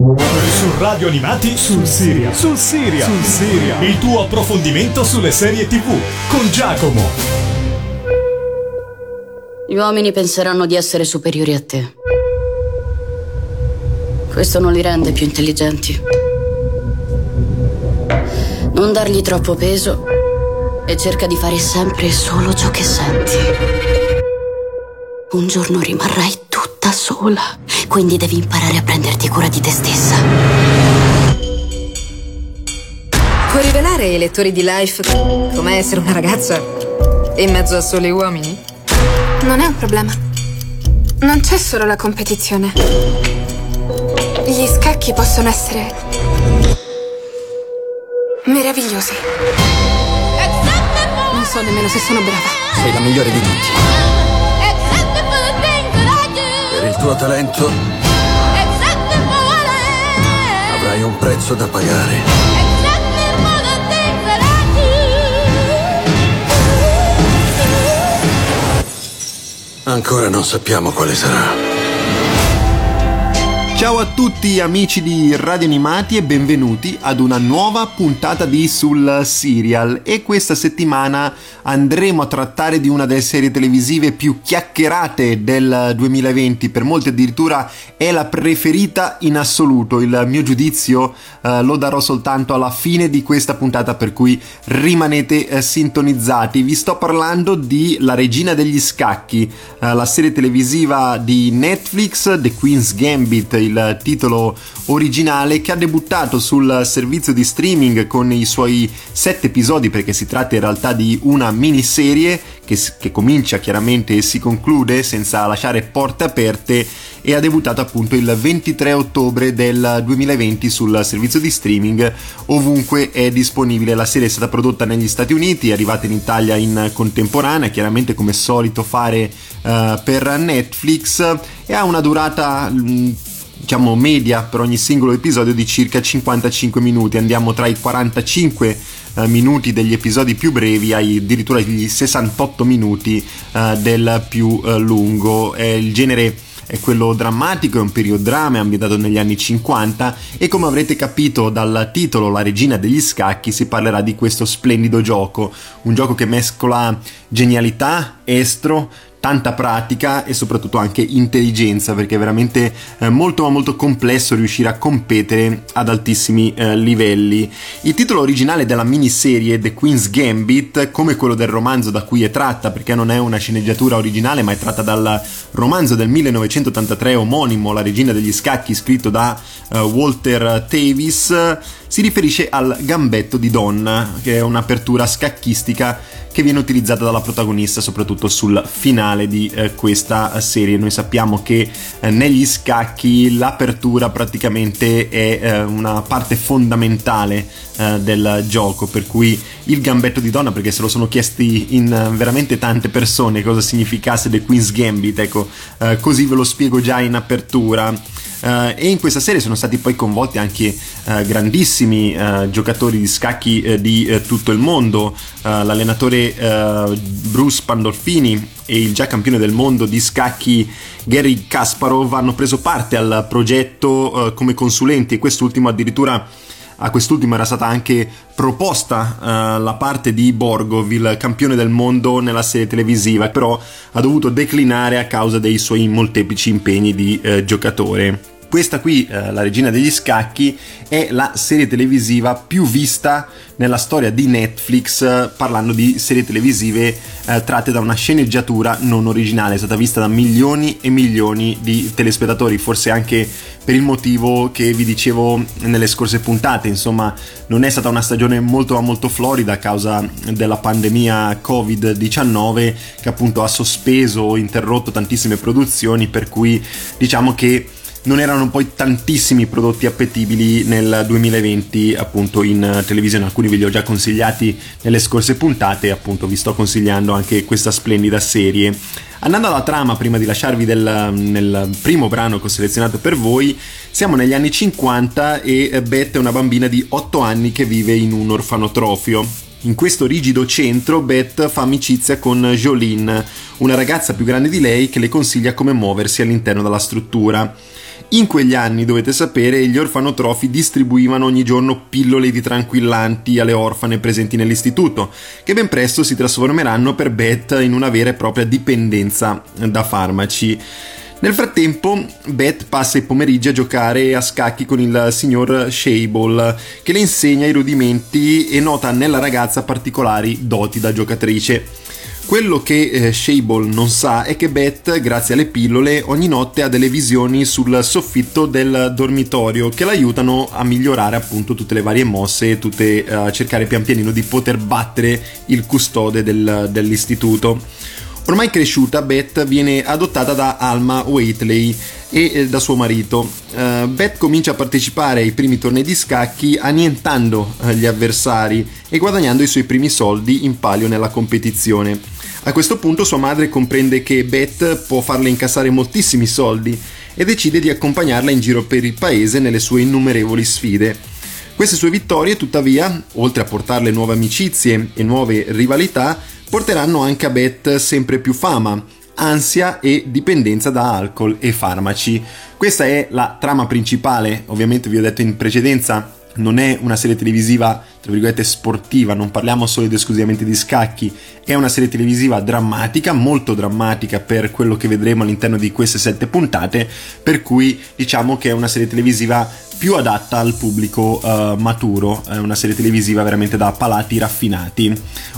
Su Radio Animati sul Siria. Sul Siria. Sul Siria. Il tuo approfondimento sulle serie TV con Giacomo. Gli uomini penseranno di essere superiori a te. Questo non li rende più intelligenti. Non dargli troppo peso e cerca di fare sempre solo ciò che senti. Un giorno rimarrai tutta sola, quindi devi imparare a prenderti cura di te stessa. Puoi rivelare ai lettori di Life com'è essere una ragazza in mezzo a soli uomini? Non è un problema. Non c'è solo la competizione. Gli scacchi possono essere meravigliosi. Non so nemmeno se sono brava. Sei la migliore di tutti. Tuo talento avrai un prezzo da pagare. Ancora non sappiamo quale sarà. Ciao a tutti amici di Radio Animati e benvenuti ad una nuova puntata di Sul Serial. E questa settimana andremo a trattare di una delle serie televisive più chiacchierate del 2020, per molti addirittura è la preferita in assoluto, il mio giudizio eh, lo darò soltanto alla fine di questa puntata per cui rimanete eh, sintonizzati, vi sto parlando di La Regina degli Scacchi, eh, la serie televisiva di Netflix, The Queen's Gambit, il titolo originale che ha debuttato sul servizio di streaming con i suoi sette episodi perché si tratta in realtà di una miniserie che, che comincia chiaramente e si conclude senza lasciare porte aperte e ha debuttato appunto il 23 ottobre del 2020 sul servizio di streaming ovunque è disponibile. La serie è stata prodotta negli Stati Uniti, è arrivata in Italia in contemporanea, chiaramente come solito fare uh, per Netflix e ha una durata mh, diciamo media per ogni singolo episodio di circa 55 minuti. Andiamo tra i 45 eh, minuti degli episodi più brevi ai addirittura gli 68 minuti eh, del più eh, lungo. Il genere è quello drammatico, è un periodramma ambientato negli anni 50 e come avrete capito dal titolo La regina degli scacchi si parlerà di questo splendido gioco, un gioco che mescola genialità, estro, tanta pratica e soprattutto anche intelligenza perché è veramente eh, molto ma molto complesso riuscire a competere ad altissimi eh, livelli. Il titolo originale della miniserie The Queen's Gambit, come quello del romanzo da cui è tratta, perché non è una sceneggiatura originale ma è tratta dal romanzo del 1983 omonimo La regina degli scacchi scritto da uh, Walter Davis, si riferisce al gambetto di donna, che è un'apertura scacchistica che viene utilizzata dalla protagonista soprattutto sul finale di eh, questa serie. Noi sappiamo che eh, negli scacchi l'apertura praticamente è eh, una parte fondamentale eh, del gioco, per cui il gambetto di donna, perché se lo sono chiesti in eh, veramente tante persone cosa significasse The Queen's Gambit, ecco, eh, così ve lo spiego già in apertura. Uh, e in questa serie sono stati poi coinvolti anche uh, grandissimi uh, giocatori di scacchi di tutto il mondo, l'allenatore Bruce Pandolfini e il già campione del mondo di scacchi Gary Kasparov hanno preso parte al progetto come consulenti e quest'ultimo addirittura a quest'ultimo era stata anche proposta uh, la parte di Borgov, il campione del mondo nella serie televisiva, però ha dovuto declinare a causa dei suoi molteplici impegni di uh, giocatore. Questa qui, eh, La regina degli scacchi, è la serie televisiva più vista nella storia di Netflix eh, parlando di serie televisive eh, tratte da una sceneggiatura non originale, è stata vista da milioni e milioni di telespettatori, forse anche per il motivo che vi dicevo nelle scorse puntate, insomma non è stata una stagione molto molto florida a causa della pandemia Covid-19 che appunto ha sospeso o interrotto tantissime produzioni, per cui diciamo che non erano poi tantissimi prodotti appetibili nel 2020 appunto in televisione, alcuni ve li ho già consigliati nelle scorse puntate, appunto vi sto consigliando anche questa splendida serie. Andando alla trama, prima di lasciarvi del, nel primo brano che ho selezionato per voi, siamo negli anni 50 e Beth è una bambina di 8 anni che vive in un orfanotrofio. In questo rigido centro Beth fa amicizia con Jolene, una ragazza più grande di lei che le consiglia come muoversi all'interno della struttura In quegli anni, dovete sapere, gli orfanotrofi distribuivano ogni giorno pillole di tranquillanti alle orfane presenti nell'istituto, che ben presto si trasformeranno per Beth in una vera e propria dipendenza da farmaci. Nel frattempo, Beth passa i pomeriggi a giocare a scacchi con il signor Shable, che le insegna i rudimenti e nota nella ragazza particolari doti da giocatrice. Quello che eh, Shable non sa è che Beth, grazie alle pillole, ogni notte ha delle visioni sul soffitto del dormitorio che l'aiutano a migliorare appunto tutte le varie mosse e eh, a cercare pian pianino di poter battere il custode del, dell'istituto. Ormai cresciuta, Beth viene adottata da Alma Waitley e eh, da suo marito. Uh, Beth comincia a partecipare ai primi tornei di scacchi annientando uh, gli avversari e guadagnando i suoi primi soldi in palio nella competizione. A questo punto sua madre comprende che Beth può farle incassare moltissimi soldi e decide di accompagnarla in giro per il paese nelle sue innumerevoli sfide. Queste sue vittorie, tuttavia, oltre a portarle nuove amicizie e nuove rivalità, porteranno anche a Beth sempre più fama, ansia e dipendenza da alcol e farmaci. Questa è la trama principale, ovviamente vi ho detto in precedenza, non è una serie televisiva, tra virgolette, sportiva, non parliamo solo ed esclusivamente di scacchi, è una serie televisiva drammatica, molto drammatica per quello che vedremo all'interno di queste sette puntate, per cui diciamo che è una serie televisiva più adatta al pubblico uh, maturo, è una serie televisiva veramente da palati raffinati.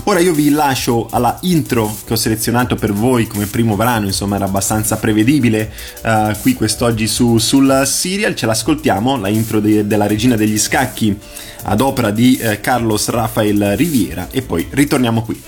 Ora io vi lascio alla intro che ho selezionato per voi come primo brano, insomma era abbastanza prevedibile uh, qui quest'oggi su, sul serial, ce l'ascoltiamo, la intro de- della Regina degli Scacchi ad opera di uh, Carlos Rafael Riviera e poi ritorniamo qui.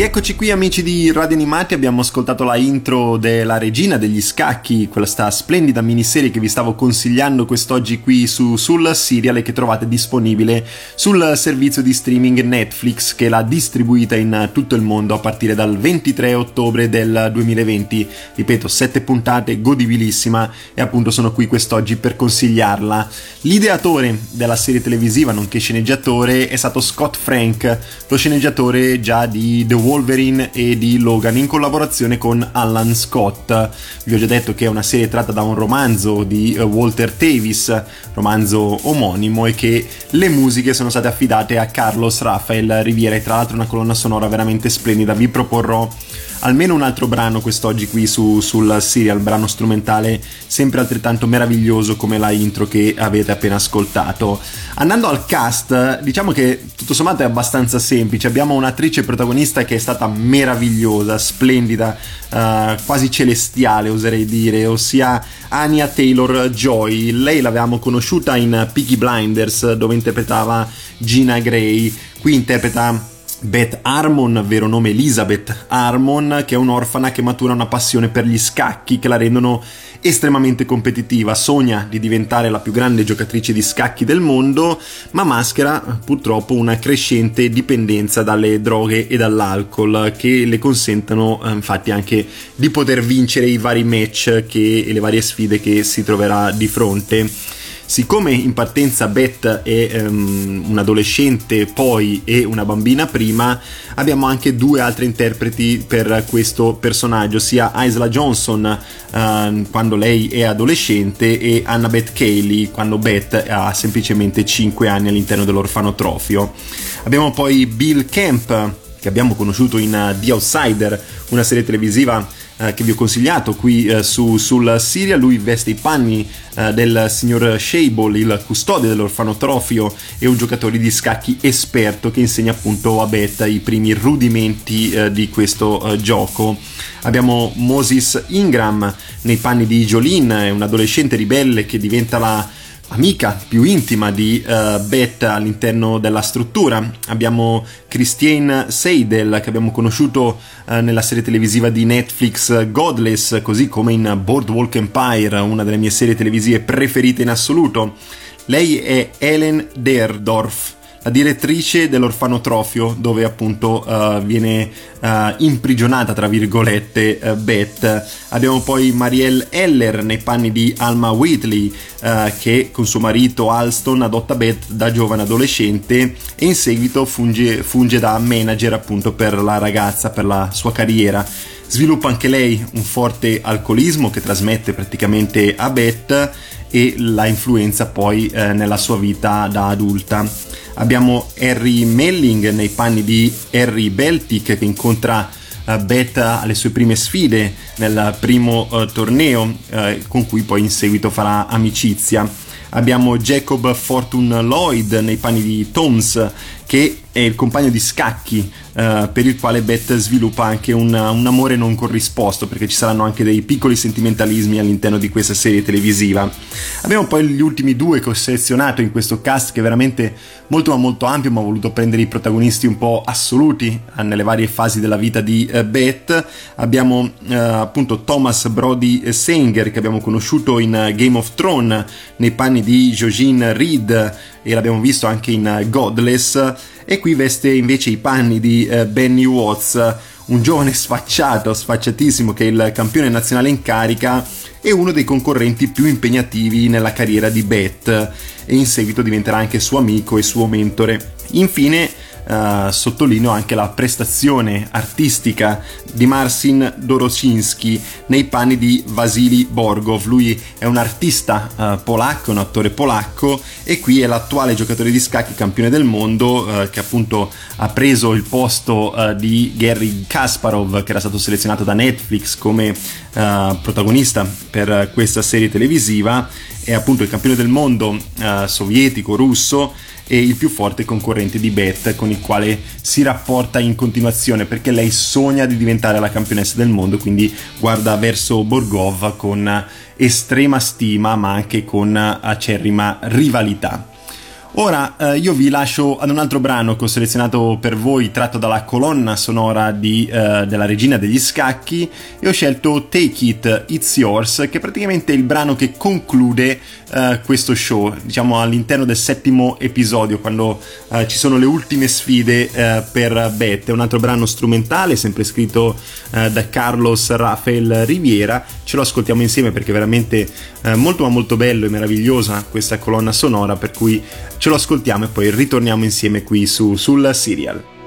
Rieccoci qui amici di Radio Animati, abbiamo ascoltato la intro della regina degli scacchi, questa splendida miniserie che vi stavo consigliando quest'oggi qui su, sul serial e che trovate disponibile sul servizio di streaming Netflix che l'ha distribuita in tutto il mondo a partire dal 23 ottobre del 2020. Ripeto, sette puntate, godibilissima e appunto sono qui quest'oggi per consigliarla. L'ideatore della serie televisiva, nonché sceneggiatore, è stato Scott Frank, lo sceneggiatore già di The Wolverine e di Logan in collaborazione con Alan Scott. Vi ho già detto che è una serie tratta da un romanzo di eh, Walter Davis, romanzo omonimo, e che le musiche sono state affidate a Carlos Rafael Riviera e tra l'altro una colonna sonora veramente splendida. Vi proporrò almeno un altro brano quest'oggi qui su, sul serial, brano strumentale sempre altrettanto meraviglioso come la intro che avete appena ascoltato. Andando al cast, diciamo che tutto sommato è abbastanza semplice, abbiamo un'attrice protagonista che è stata meravigliosa, splendida, uh, quasi celestiale oserei dire, ossia Anya Taylor Joy. Lei l'avevamo conosciuta in Peaky Blinders dove interpretava Gina Gray, qui interpreta Beth Harmon, vero nome Elizabeth Harmon, che è un'orfana che matura una passione per gli scacchi che la rendono estremamente competitiva, sogna di diventare la più grande giocatrice di scacchi del mondo, ma maschera purtroppo una crescente dipendenza dalle droghe e dall'alcol che le consentono eh, infatti anche di poter vincere i vari match che, e le varie sfide che si troverà di fronte. Siccome in partenza Beth è um, un adolescente poi e una bambina prima, abbiamo anche due altri interpreti per questo personaggio, sia Isla Johnson uh, quando lei è adolescente e Annabeth Cayley quando Beth ha semplicemente 5 anni all'interno dell'orfanotrofio. Abbiamo poi Bill Camp che abbiamo conosciuto in uh, The Outsider, una serie televisiva eh, che vi ho consigliato qui eh, su, sul Siria. Lui veste i panni eh, del signor Shable, il custode dell'orfanotrofio e un giocatore di scacchi esperto che insegna appunto a Beth i primi rudimenti eh, di questo eh, gioco. Abbiamo Moses Ingram nei panni di Jolene, un adolescente ribelle che diventa la amica più intima di uh, Beth all'interno della struttura. Abbiamo Christine Seidel che abbiamo conosciuto uh, nella serie televisiva di Netflix Godless, così come in Boardwalk Empire, una delle mie serie televisive preferite in assoluto. Lei è Helen Derdorf la direttrice dell'orfanotrofio dove appunto uh, viene uh, imprigionata tra virgolette uh, Beth. Abbiamo poi Marielle Heller nei panni di Alma Wheatley che con suo marito Alston adotta Beth da giovane adolescente e in seguito funge, funge da manager appunto per la ragazza, per la sua carriera. Sviluppa anche lei un forte alcolismo che trasmette praticamente a Beth e la influenza poi eh, nella sua vita da adulta. Abbiamo Harry Melling nei panni di Harry Beltic che incontra uh, Beth alle sue prime sfide nel primo uh, torneo uh, con cui poi in seguito farà amicizia. Abbiamo Jacob Fortune Lloyd nei panni di Toms che è il compagno di scacchi uh, per il quale Beth sviluppa anche un, un, amore non corrisposto perché ci saranno anche dei piccoli sentimentalismi all'interno di questa serie televisiva. Abbiamo poi gli ultimi due che ho selezionato in questo cast che è veramente molto ma molto ampio ma ho voluto prendere i protagonisti un po' assoluti uh, nelle varie fasi della vita di uh, Beth. Abbiamo appunto Thomas Brody Sanger che abbiamo conosciuto in Game of Thrones nei panni di Jojin Reed e l'abbiamo visto anche in Godless e qui veste invece i panni di eh, Benny Watts, un giovane sfacciato, sfacciatissimo che è il campione nazionale in carica e uno dei concorrenti più impegnativi nella carriera di Beth e in seguito diventerà anche suo amico e suo mentore. Infine Uh, sottolineo anche la prestazione artistica di Marcin Dorociński nei panni di Vasily Borgov. Lui è un artista uh, polacco, un attore polacco e qui è l'attuale giocatore di scacchi campione del mondo uh, che appunto ha preso il posto di Gary Kasparov che era stato selezionato da Netflix come protagonista per questa serie televisiva. È appunto il campione del mondo sovietico, russo e il più forte concorrente di Beth con il quale si rapporta in continuazione perché lei sogna di diventare la campionessa del mondo quindi guarda verso Borgov con estrema stima ma anche con acerrima rivalità. Ora eh, io vi lascio ad un altro brano che ho selezionato per voi tratto dalla colonna sonora di, eh, della regina degli scacchi. E ho scelto Take It, It's Yours che è praticamente il brano che conclude eh, questo show, diciamo all'interno del settimo episodio quando eh, ci sono le ultime sfide eh, per Beth, è un altro brano strumentale sempre scritto eh, da Carlos Rafael Riviera, ce lo ascoltiamo insieme perché è veramente molto ma molto bello e meravigliosa questa colonna sonora per cui ce lo ascoltiamo e poi ritorniamo insieme qui su, sul serial.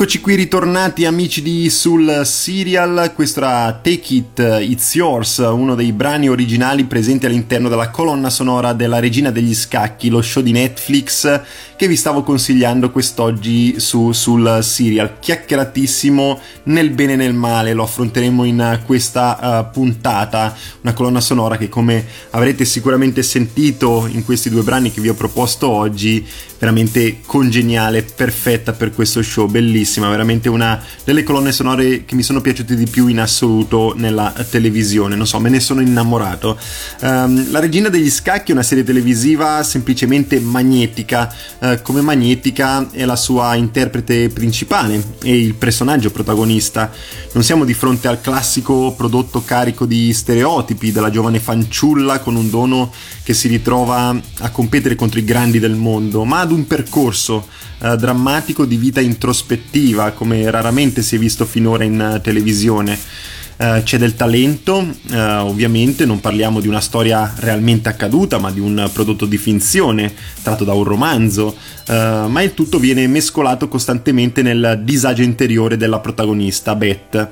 Eccoci qui ritornati amici di Sul Serial, questo era Take It, It's Yours, uno dei brani originali presenti all'interno della colonna sonora della Regina degli Scacchi, lo show di Netflix che vi stavo consigliando quest'oggi su, sul Serial, chiacchieratissimo nel bene e nel male, lo affronteremo in questa uh, puntata, una colonna sonora che come avrete sicuramente sentito in questi due brani che vi ho proposto oggi, veramente congeniale, perfetta per questo show, bellissima, veramente una delle colonne sonore che mi sono piaciute di più in assoluto nella televisione, non so, me ne sono innamorato. Um, la Regina degli Scacchi è una serie televisiva semplicemente magnetica, uh, come magnetica è la sua interprete principale e il personaggio protagonista. Non siamo di fronte al classico prodotto carico di stereotipi della giovane fanciulla con un dono che si ritrova a competere contro i grandi del mondo, ma ad un percorso eh, drammatico di vita introspettiva, come raramente si è visto finora in uh, televisione. Uh, c'è del talento, uh, ovviamente non parliamo di una storia realmente accaduta, ma di un prodotto di finzione tratto da un romanzo, uh, ma il tutto viene mescolato costantemente nel disagio interiore della protagonista, Beth.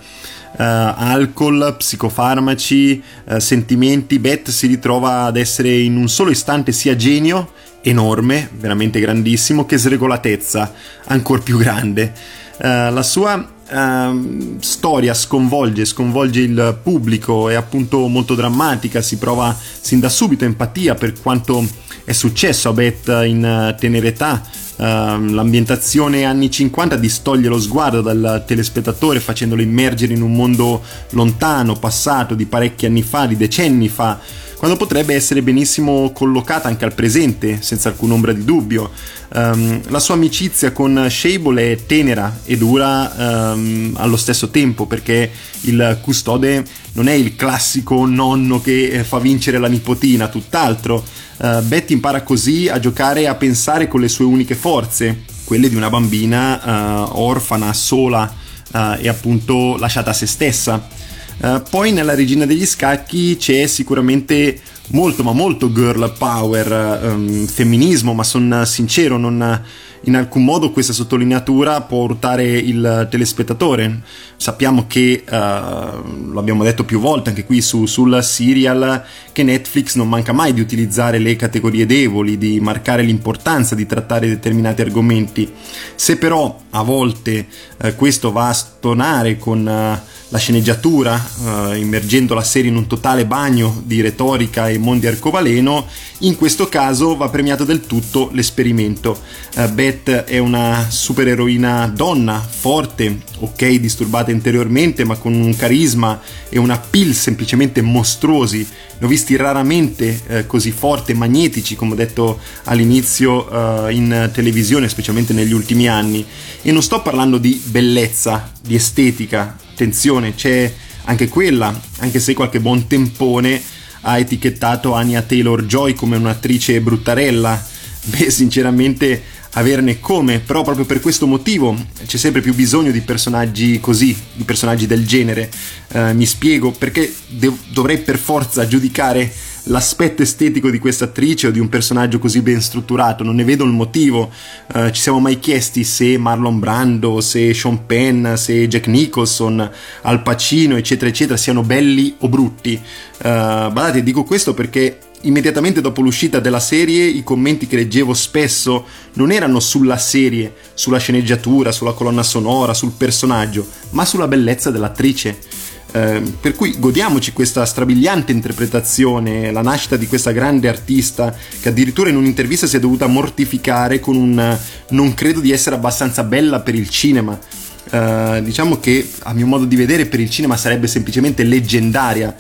alcol, psicofarmaci, sentimenti, Beth si ritrova ad essere in un solo istante sia genio enorme, veramente grandissimo, che sregolatezza ancora più grande. Uh, la sua uh, storia sconvolge, sconvolge il pubblico, è appunto molto drammatica, si prova sin da subito empatia per quanto è successo a Beth in tenera età. Uh, l'ambientazione anni 50 distoglie lo sguardo dal telespettatore facendolo immergere in un mondo lontano, passato, di parecchi anni fa, di decenni fa quando potrebbe essere benissimo collocata anche al presente, senza alcun ombra di dubbio. Um, la sua amicizia con Shable è tenera e dura um, allo stesso tempo perché il custode non è il classico nonno che eh, fa vincere la nipotina, tutt'altro. Uh, Betty impara così a giocare e a pensare con le sue uniche forze, quelle di una bambina uh, orfana, sola uh, e appunto lasciata a se stessa. Uh, poi nella regina degli scacchi c'è sicuramente molto ma molto girl power, um, femminismo, ma sono sincero, non, in alcun modo questa sottolineatura può urtare il telespettatore. Sappiamo che, uh, lo abbiamo detto più volte anche qui su, sul serial, che Netflix non manca mai di utilizzare le categorie deboli, di marcare l'importanza di trattare determinati argomenti. Se però a volte uh, questo va a stonare con... Uh, la sceneggiatura, eh, immergendo la serie in un totale bagno di retorica e mondi arcobaleno, in questo caso va premiato del tutto l'esperimento. Eh, Beth è una supereroina donna, forte, ok, disturbata interiormente, ma con un carisma e una appeal semplicemente mostruosi. Ne ho visti raramente eh, così forti e magnetici, come ho detto all'inizio, eh, in televisione, specialmente negli ultimi anni. E non sto parlando di bellezza, di estetica, attenzione, c'è anche quella, anche se qualche buon tempone ha etichettato Anya Taylor Joy come un'attrice bruttarella. Beh, sinceramente averne come, però proprio per questo motivo c'è sempre più bisogno di personaggi così, di personaggi del genere. Uh, mi spiego perché de- dovrei per forza giudicare l'aspetto estetico di questa attrice o di un personaggio così ben strutturato, non ne vedo il motivo. Uh, ci siamo mai chiesti se Marlon Brando, se Sean Penn, se Jack Nicholson, Al Pacino, eccetera, eccetera, siano belli o brutti. Uh, badate, dico questo perché immediatamente dopo l'uscita della serie i commenti che leggevo spesso non erano sulla serie, sulla sceneggiatura, sulla colonna sonora, sul personaggio, ma sulla bellezza dell'attrice. Eh, per cui godiamoci questa strabiliante interpretazione, la nascita di questa grande artista che addirittura in un'intervista si è dovuta mortificare con un non credo di essere abbastanza bella per il cinema. Eh, diciamo che a mio modo di vedere per il cinema sarebbe semplicemente leggendaria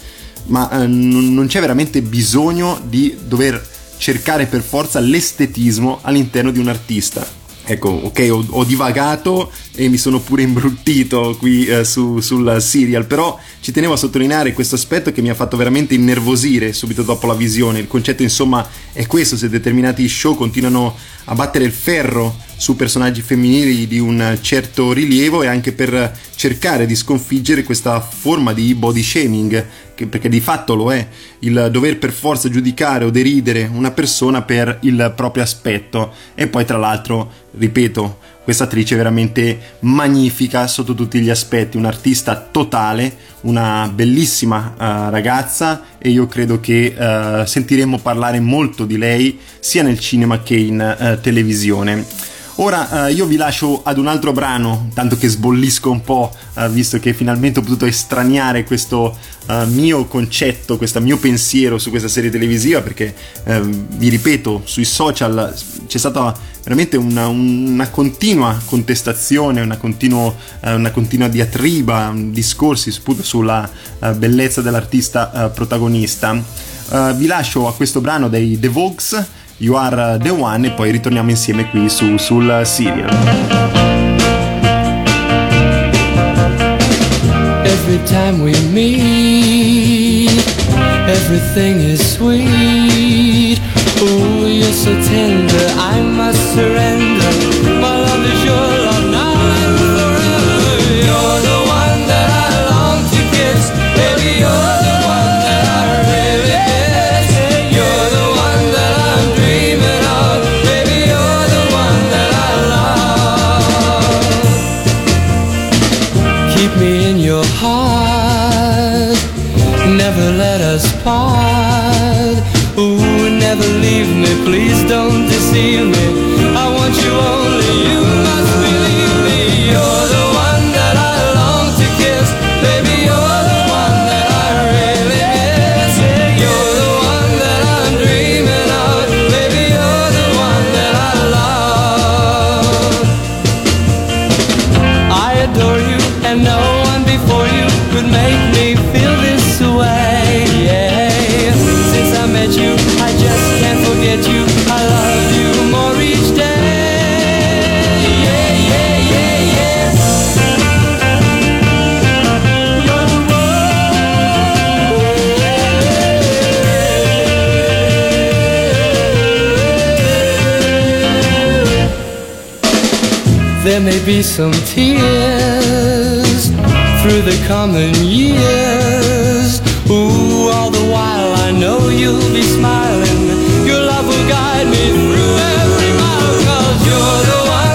ma eh, non, non c'è veramente bisogno di dover cercare per forza l'estetismo all'interno di un artista. Ecco, ok, ho, ho, divagato e mi sono pure imbruttito qui eh, su, sul serial, però ci tenevo a sottolineare questo aspetto che mi ha fatto veramente innervosire subito dopo la visione. Il concetto, insomma, è questo: se determinati show continuano a battere il ferro su personaggi femminili di un certo rilievo, è anche per cercare di sconfiggere questa forma di body shaming, che, perché di fatto lo è, il dover per forza giudicare o deridere una persona per il proprio aspetto. E poi tra l'altro, ripeto, questa attrice è veramente magnifica sotto tutti gli aspetti, un'artista totale, una bellissima uh, ragazza e io credo che uh, sentiremo parlare molto di lei sia nel cinema che in uh, televisione. Ora eh, io vi lascio ad un altro brano, tanto che sbollisco un po', eh, visto che finalmente ho potuto estraniare questo eh, mio concetto, questo mio pensiero su questa serie televisiva, perché ehm, vi ripeto, sui social c'è stata veramente una, una continua contestazione, una, continuo, eh, una, continua diatriba, discorsi sulla eh, bellezza dell'artista eh, protagonista. vi lascio a questo brano dei The Vogues You Are The One e poi ritorniamo insieme qui su, sul serial. Every time we meet, everything is sweet. Oh, you're so tender, I must surrender. My love is your may be some tears through the coming years. Ooh, all the while I know you'll be smiling Your love will guide me through every mile Cause you're the one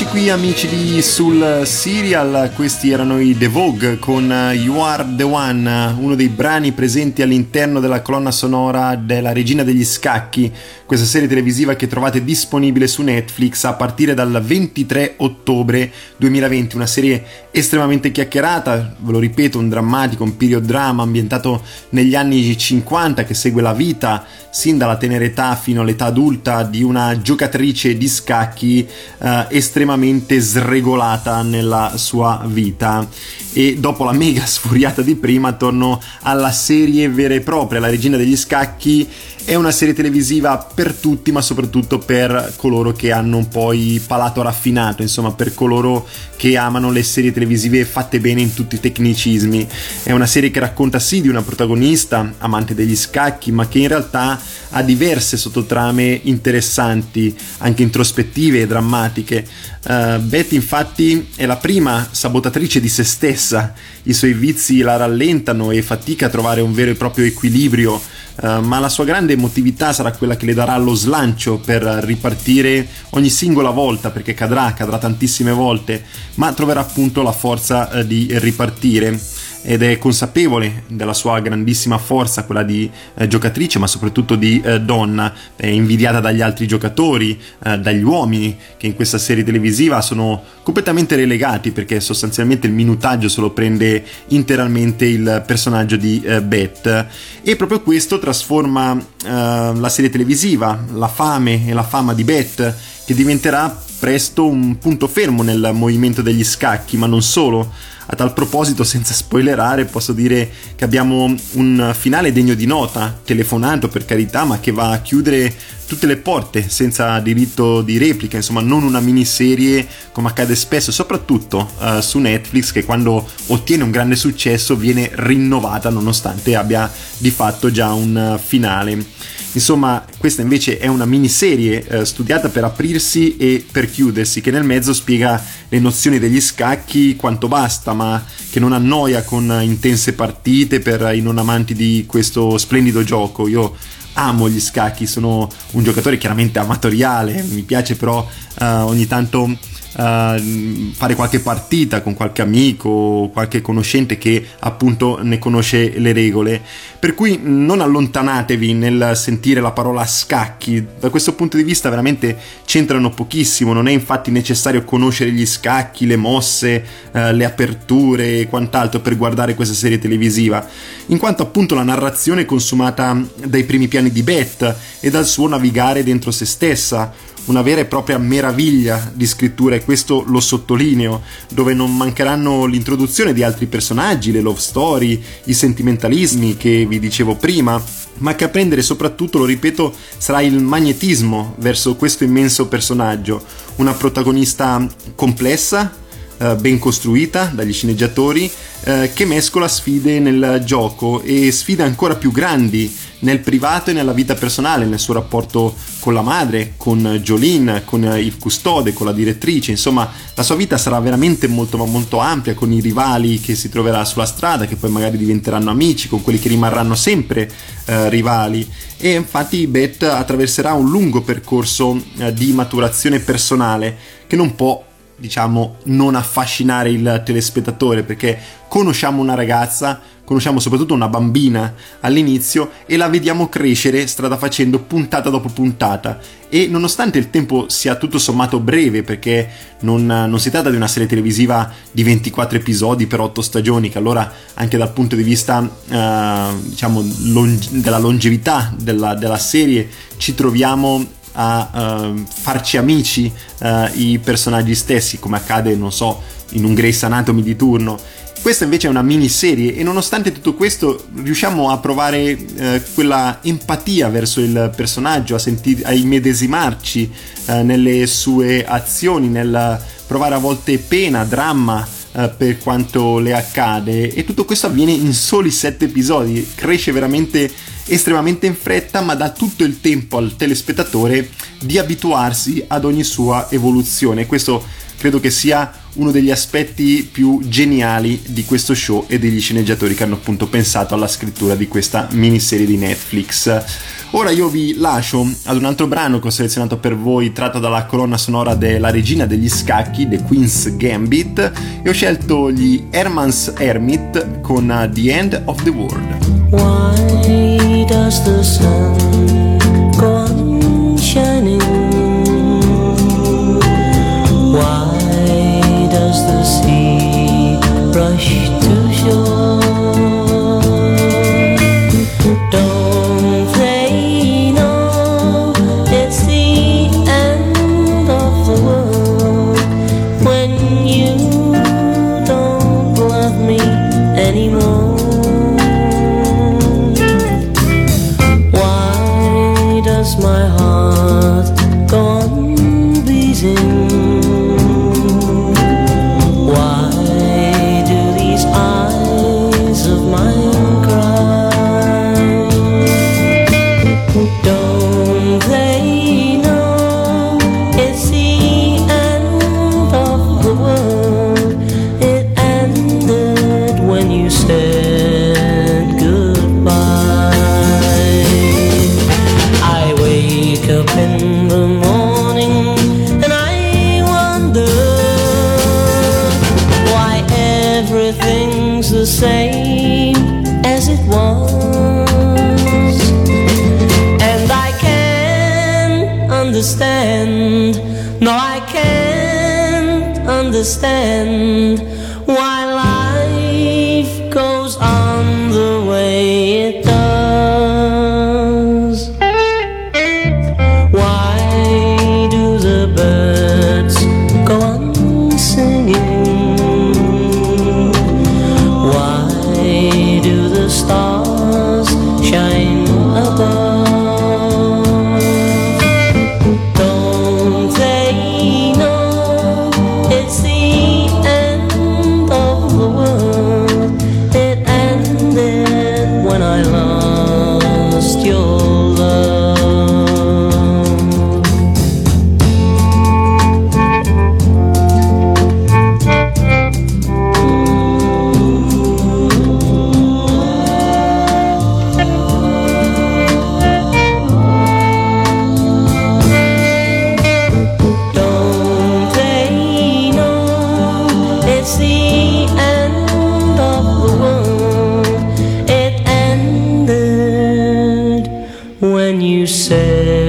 I Rieccoci qui amici di Sul Serial, questi erano i The Vogue con You Are The One, uno dei brani presenti all'interno della colonna sonora della Regina degli Scacchi, questa serie televisiva che trovate disponibile su Netflix a partire dal 23 ottobre 2020, una serie estremamente chiacchierata, ve lo ripeto, un drammatico, un period drama ambientato negli anni 50 che segue la vita sin dalla tenera età fino all'età adulta di una giocatrice di scacchi eh, estremamente sregolata nella sua vita. E dopo la mega sfuriata di prima torno alla serie vera e propria, la regina degli scacchi è una serie televisiva per tutti, ma soprattutto per coloro che hanno un po' il palato raffinato, insomma, per coloro che amano le serie televisive fatte bene in tutti i tecnicismi. È una serie che racconta sì di una protagonista, amante degli scacchi, ma che in realtà ha diverse sottotrame interessanti, anche introspettive e drammatiche. Uh, Betty infatti è la prima sabotatrice di se stessa, i suoi vizi la rallentano e fatica a trovare un vero e proprio equilibrio, uh, ma la sua grande emotività sarà quella che le darà lo slancio per ripartire ogni singola volta, perché cadrà, cadrà tantissime volte, ma troverà appunto la forza uh, di ripartire ed è consapevole della sua grandissima forza, quella di eh, giocatrice, ma soprattutto di eh, donna, è invidiata dagli altri giocatori, eh, dagli uomini che in questa serie televisiva sono completamente relegati perché sostanzialmente il minutaggio se lo prende interamente il personaggio di eh, Beth. E proprio questo trasforma eh, la serie televisiva, la fame e la fama di Beth che diventerà presto un punto fermo nel movimento degli scacchi, ma non solo. A tal proposito, senza spoilerare, posso dire che abbiamo un finale degno di nota, telefonato per carità, ma che va a chiudere tutte le porte senza diritto di replica, insomma non una miniserie come accade spesso, soprattutto uh, su Netflix che quando ottiene un grande successo viene rinnovata nonostante abbia di fatto già un finale. Insomma, questa invece è una miniserie eh, studiata per aprirsi e per chiudersi, che nel mezzo spiega le nozioni degli scacchi quanto basta, ma che non annoia con intense partite per i non amanti di questo splendido gioco. Io amo gli scacchi, sono un giocatore chiaramente amatoriale, mi piace però uh, ogni tanto uh, fare qualche partita con qualche amico, qualche conoscente che appunto ne conosce le regole. Per cui non allontanatevi nel sentire la parola scacchi, da questo punto di vista veramente c'entrano pochissimo, non è infatti necessario conoscere gli scacchi, le mosse, uh, le aperture e quant'altro per guardare questa serie televisiva, in quanto appunto la narrazione è consumata dai primi piani di Beth e dal suo navigare dentro se stessa, una vera e propria meraviglia di scrittura e questo lo sottolineo, dove non mancheranno l'introduzione di altri personaggi, le love story, i sentimentalismi che vi dicevo prima, ma che a prendere soprattutto, lo ripeto, sarà il magnetismo verso questo immenso personaggio, una protagonista complessa, eh, ben costruita dagli sceneggiatori, eh, che mescola sfide nel gioco e sfide ancora più grandi nel privato e nella vita personale, nel suo rapporto con la madre, con Jolene, con il custode, con la direttrice, insomma la sua vita sarà veramente molto molto ampia con i rivali che si troverà sulla strada, che poi magari diventeranno amici, con quelli che rimarranno sempre eh, rivali. E infatti Beth attraverserà un lungo percorso eh, di maturazione personale che non può diciamo non affascinare il telespettatore perché conosciamo una ragazza conosciamo soprattutto una bambina all'inizio e la vediamo crescere strada facendo puntata dopo puntata. E nonostante il tempo sia tutto sommato breve perché non, non si tratta di una serie televisiva di 24 episodi per 8 stagioni che allora anche dal punto di vista eh, diciamo long- della longevità della, della serie ci troviamo a uh, farci amici uh, i personaggi stessi, come accade, non so, in un Grace Anatomy di turno. Questa invece è una miniserie e nonostante tutto questo riusciamo a provare eh, quella empatia verso il personaggio, a, senti- a immedesimarci eh, nelle sue azioni, nel provare a volte pena, dramma eh, per quanto le accade e tutto questo avviene in soli sette episodi, cresce veramente estremamente in fretta ma dà tutto il tempo al telespettatore di abituarsi ad ogni sua evoluzione. Questo credo che sia uno degli aspetti più geniali di questo show e degli sceneggiatori che hanno appunto pensato alla scrittura di questa miniserie di Netflix. Ora io vi lascio ad un altro brano che ho selezionato per voi tratto dalla colonna sonora della regina degli scacchi, The Queen's Gambit, e ho scelto gli Herman's Hermit con The End of the World. Why does the sun understand. No, I can't understand you said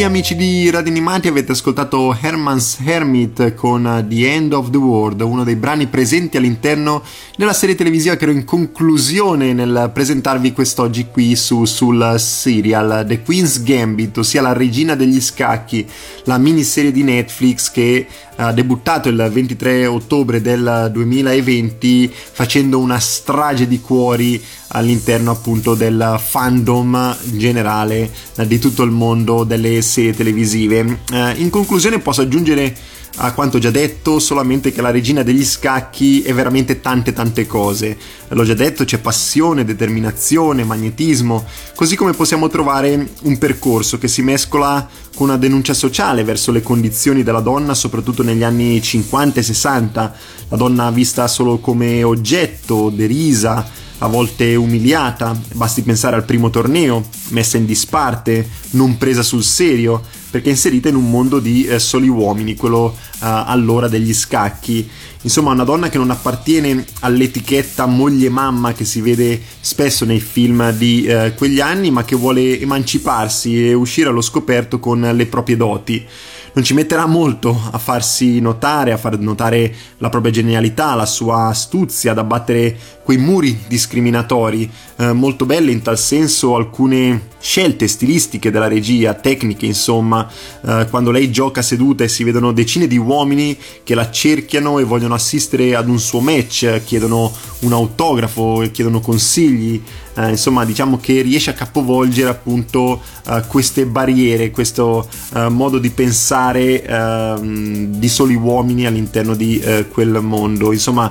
Qui amici di Radio Animati, avete ascoltato Herman's Hermit con The End of the World, uno dei brani presenti all'interno della serie televisiva che ero in conclusione nel presentarvi quest'oggi qui su, sul serial The Queen's Gambit, ossia la regina degli scacchi, la miniserie di Netflix che ha debuttato il 23 ottobre del 2020 facendo una strage di cuori all'interno appunto del fandom generale di tutto il mondo delle serie televisive. Eh, in conclusione posso aggiungere a quanto già detto solamente che la regina degli scacchi è veramente tante tante cose. L'ho già detto, c'è passione, determinazione, magnetismo, così come possiamo trovare un percorso che si mescola con una denuncia sociale verso le condizioni della donna, soprattutto negli anni 50 e 60, la donna vista solo come oggetto, derisa, a volte umiliata, basti pensare al primo torneo, messa in disparte, non presa sul serio, perché inserita in un mondo di eh, soli uomini, quello eh, allora degli scacchi. Insomma, una donna che non appartiene all'etichetta moglie mamma che si vede spesso nei film di eh, quegli anni, ma che vuole emanciparsi e uscire allo scoperto con le proprie doti non ci metterà molto a farsi notare, a far notare la propria genialità, la sua astuzia, ad abbattere quei muri discriminatori. Eh, molto belle in tal senso alcune scelte stilistiche della regia, tecniche insomma, eh, quando lei gioca seduta e si vedono decine di uomini che la cerchiano e vogliono assistere ad un suo match, chiedono un autografo, chiedono consigli. Eh, insomma, diciamo che riesce a capovolgere appunto eh, queste barriere, questo eh, modo di pensare ehm, di soli uomini all'interno di eh, quel mondo. Insomma,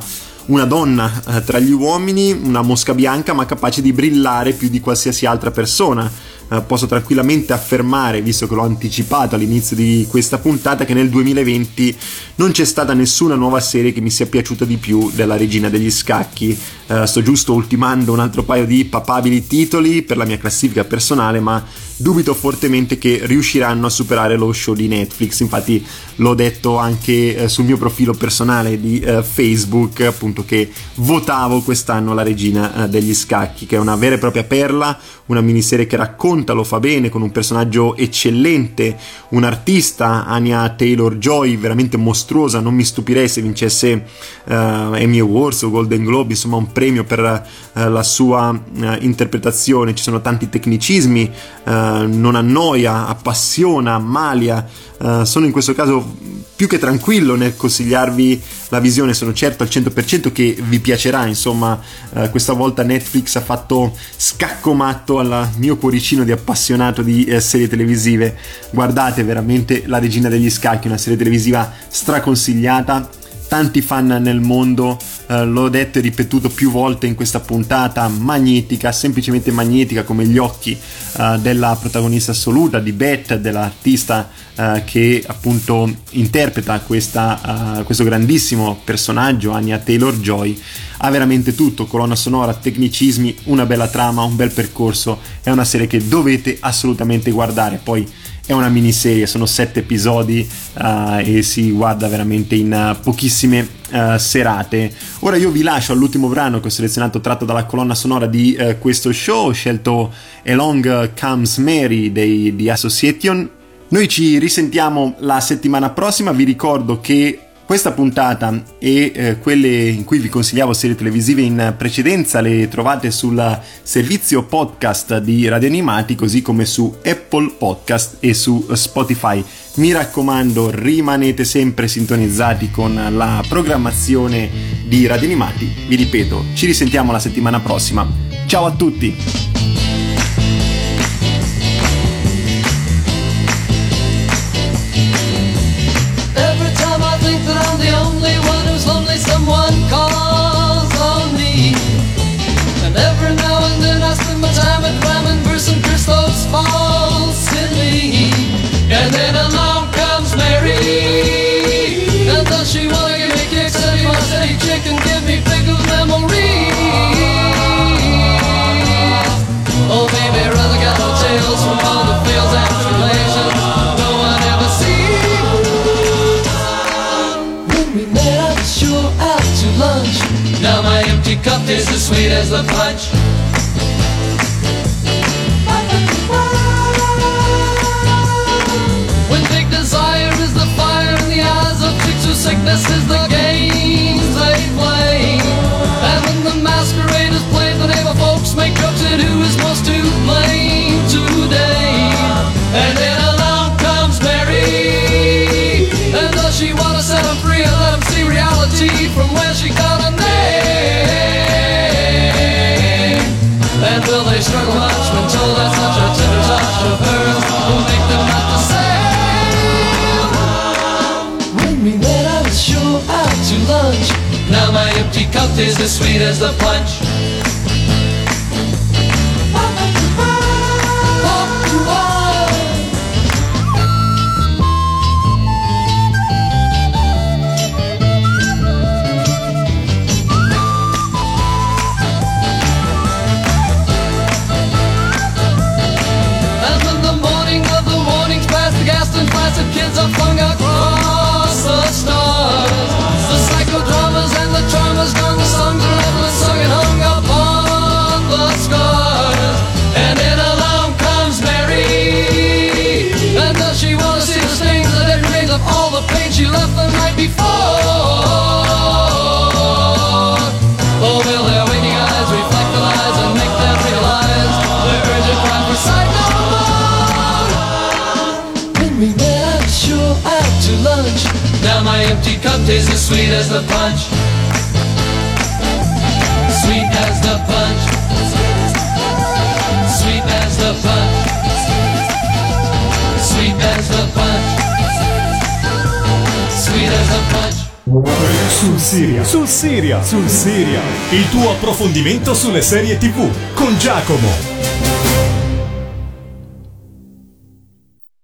una donna eh, tra gli uomini, una mosca bianca, ma capace di brillare più di qualsiasi altra persona. Eh, posso tranquillamente affermare, visto che l'ho anticipato all'inizio di questa puntata, che nel 2020 non c'è stata nessuna nuova serie che mi sia piaciuta di più della Regina degli Scacchi. Eh, sto giusto ultimando un altro paio di papabili titoli per la mia classifica personale, ma dubito fortemente che riusciranno a superare lo show di Netflix. Infatti, l'ho detto anche eh, sul mio profilo personale di eh, Facebook, appunto, che votavo quest'anno la Regina eh, degli Scacchi, che è una vera e propria perla, una miniserie che racconta, lo fa bene, con un personaggio eccellente, un artista, Anya Taylor Joy, veramente mostruosa. Non mi stupirei se vincesse eh, Emmy Awards o Golden Globe, insomma, un premio per eh, la sua eh, interpretazione. Ci sono tanti tecnicismi, eh, non annoia, appassiona, ammalia. Uh, sono in questo caso più che tranquillo nel consigliarvi la visione, sono certo al 100% che vi piacerà, insomma questa volta Netflix ha fatto scacco matto al mio cuoricino di appassionato di serie televisive, guardate veramente La Regina degli Scacchi, una serie televisiva straconsigliata, tanti fan nel mondo, eh, l'ho detto e ripetuto più volte in questa puntata, magnetica, semplicemente magnetica come gli occhi eh, della protagonista assoluta, di Beth, dell'artista eh, che appunto interpreta questa, questo grandissimo personaggio, Anya Taylor-Joy. Ha veramente tutto, colonna sonora, tecnicismi, una bella trama, un bel percorso, è una serie che dovete assolutamente guardare, poi è una miniserie, sono sette episodi uh, e si guarda veramente in uh, pochissime uh, serate. Ora io vi lascio all'ultimo brano che ho selezionato tratto dalla colonna sonora di questo show, ho scelto Along Comes Mary dei, di Association. Noi ci risentiamo la settimana prossima, vi ricordo che Questa puntata e eh, quelle in cui vi consigliavo serie televisive in precedenza le trovate sul servizio podcast di Radio Animati così come su Apple Podcast e su Spotify. Mi raccomando, rimanete sempre sintonizzati con la programmazione di Radio Animati. Vi ripeto, ci risentiamo la settimana prossima. Ciao a tutti! And false in me. And then along comes Mary. And does she wanna give me kicks? Any more steady chicken, give me pickled memories. Oh, baby, rather got no tales from all the fields and tribulations. No one ever sees. When we met, I was sure out to lunch. Now my empty cup is as sweet as the punch. Sickness is the games they play. And when the masquerade is played, the neighbor folks make jokes at who is most to blame today. And then along comes Mary. And does she want to set him free and let him see reality from where she got her name? And will they struggle much lunch. Now my empty cup is as sweet as the punch. Tastes as sweet as the punch. Sweet as the punch. Sweet as the punch. Sweet as the punch. Sweet as the punch. Sul Siria, sul Siria, sul Siria. Il tuo approfondimento sulle serie TV con Giacomo.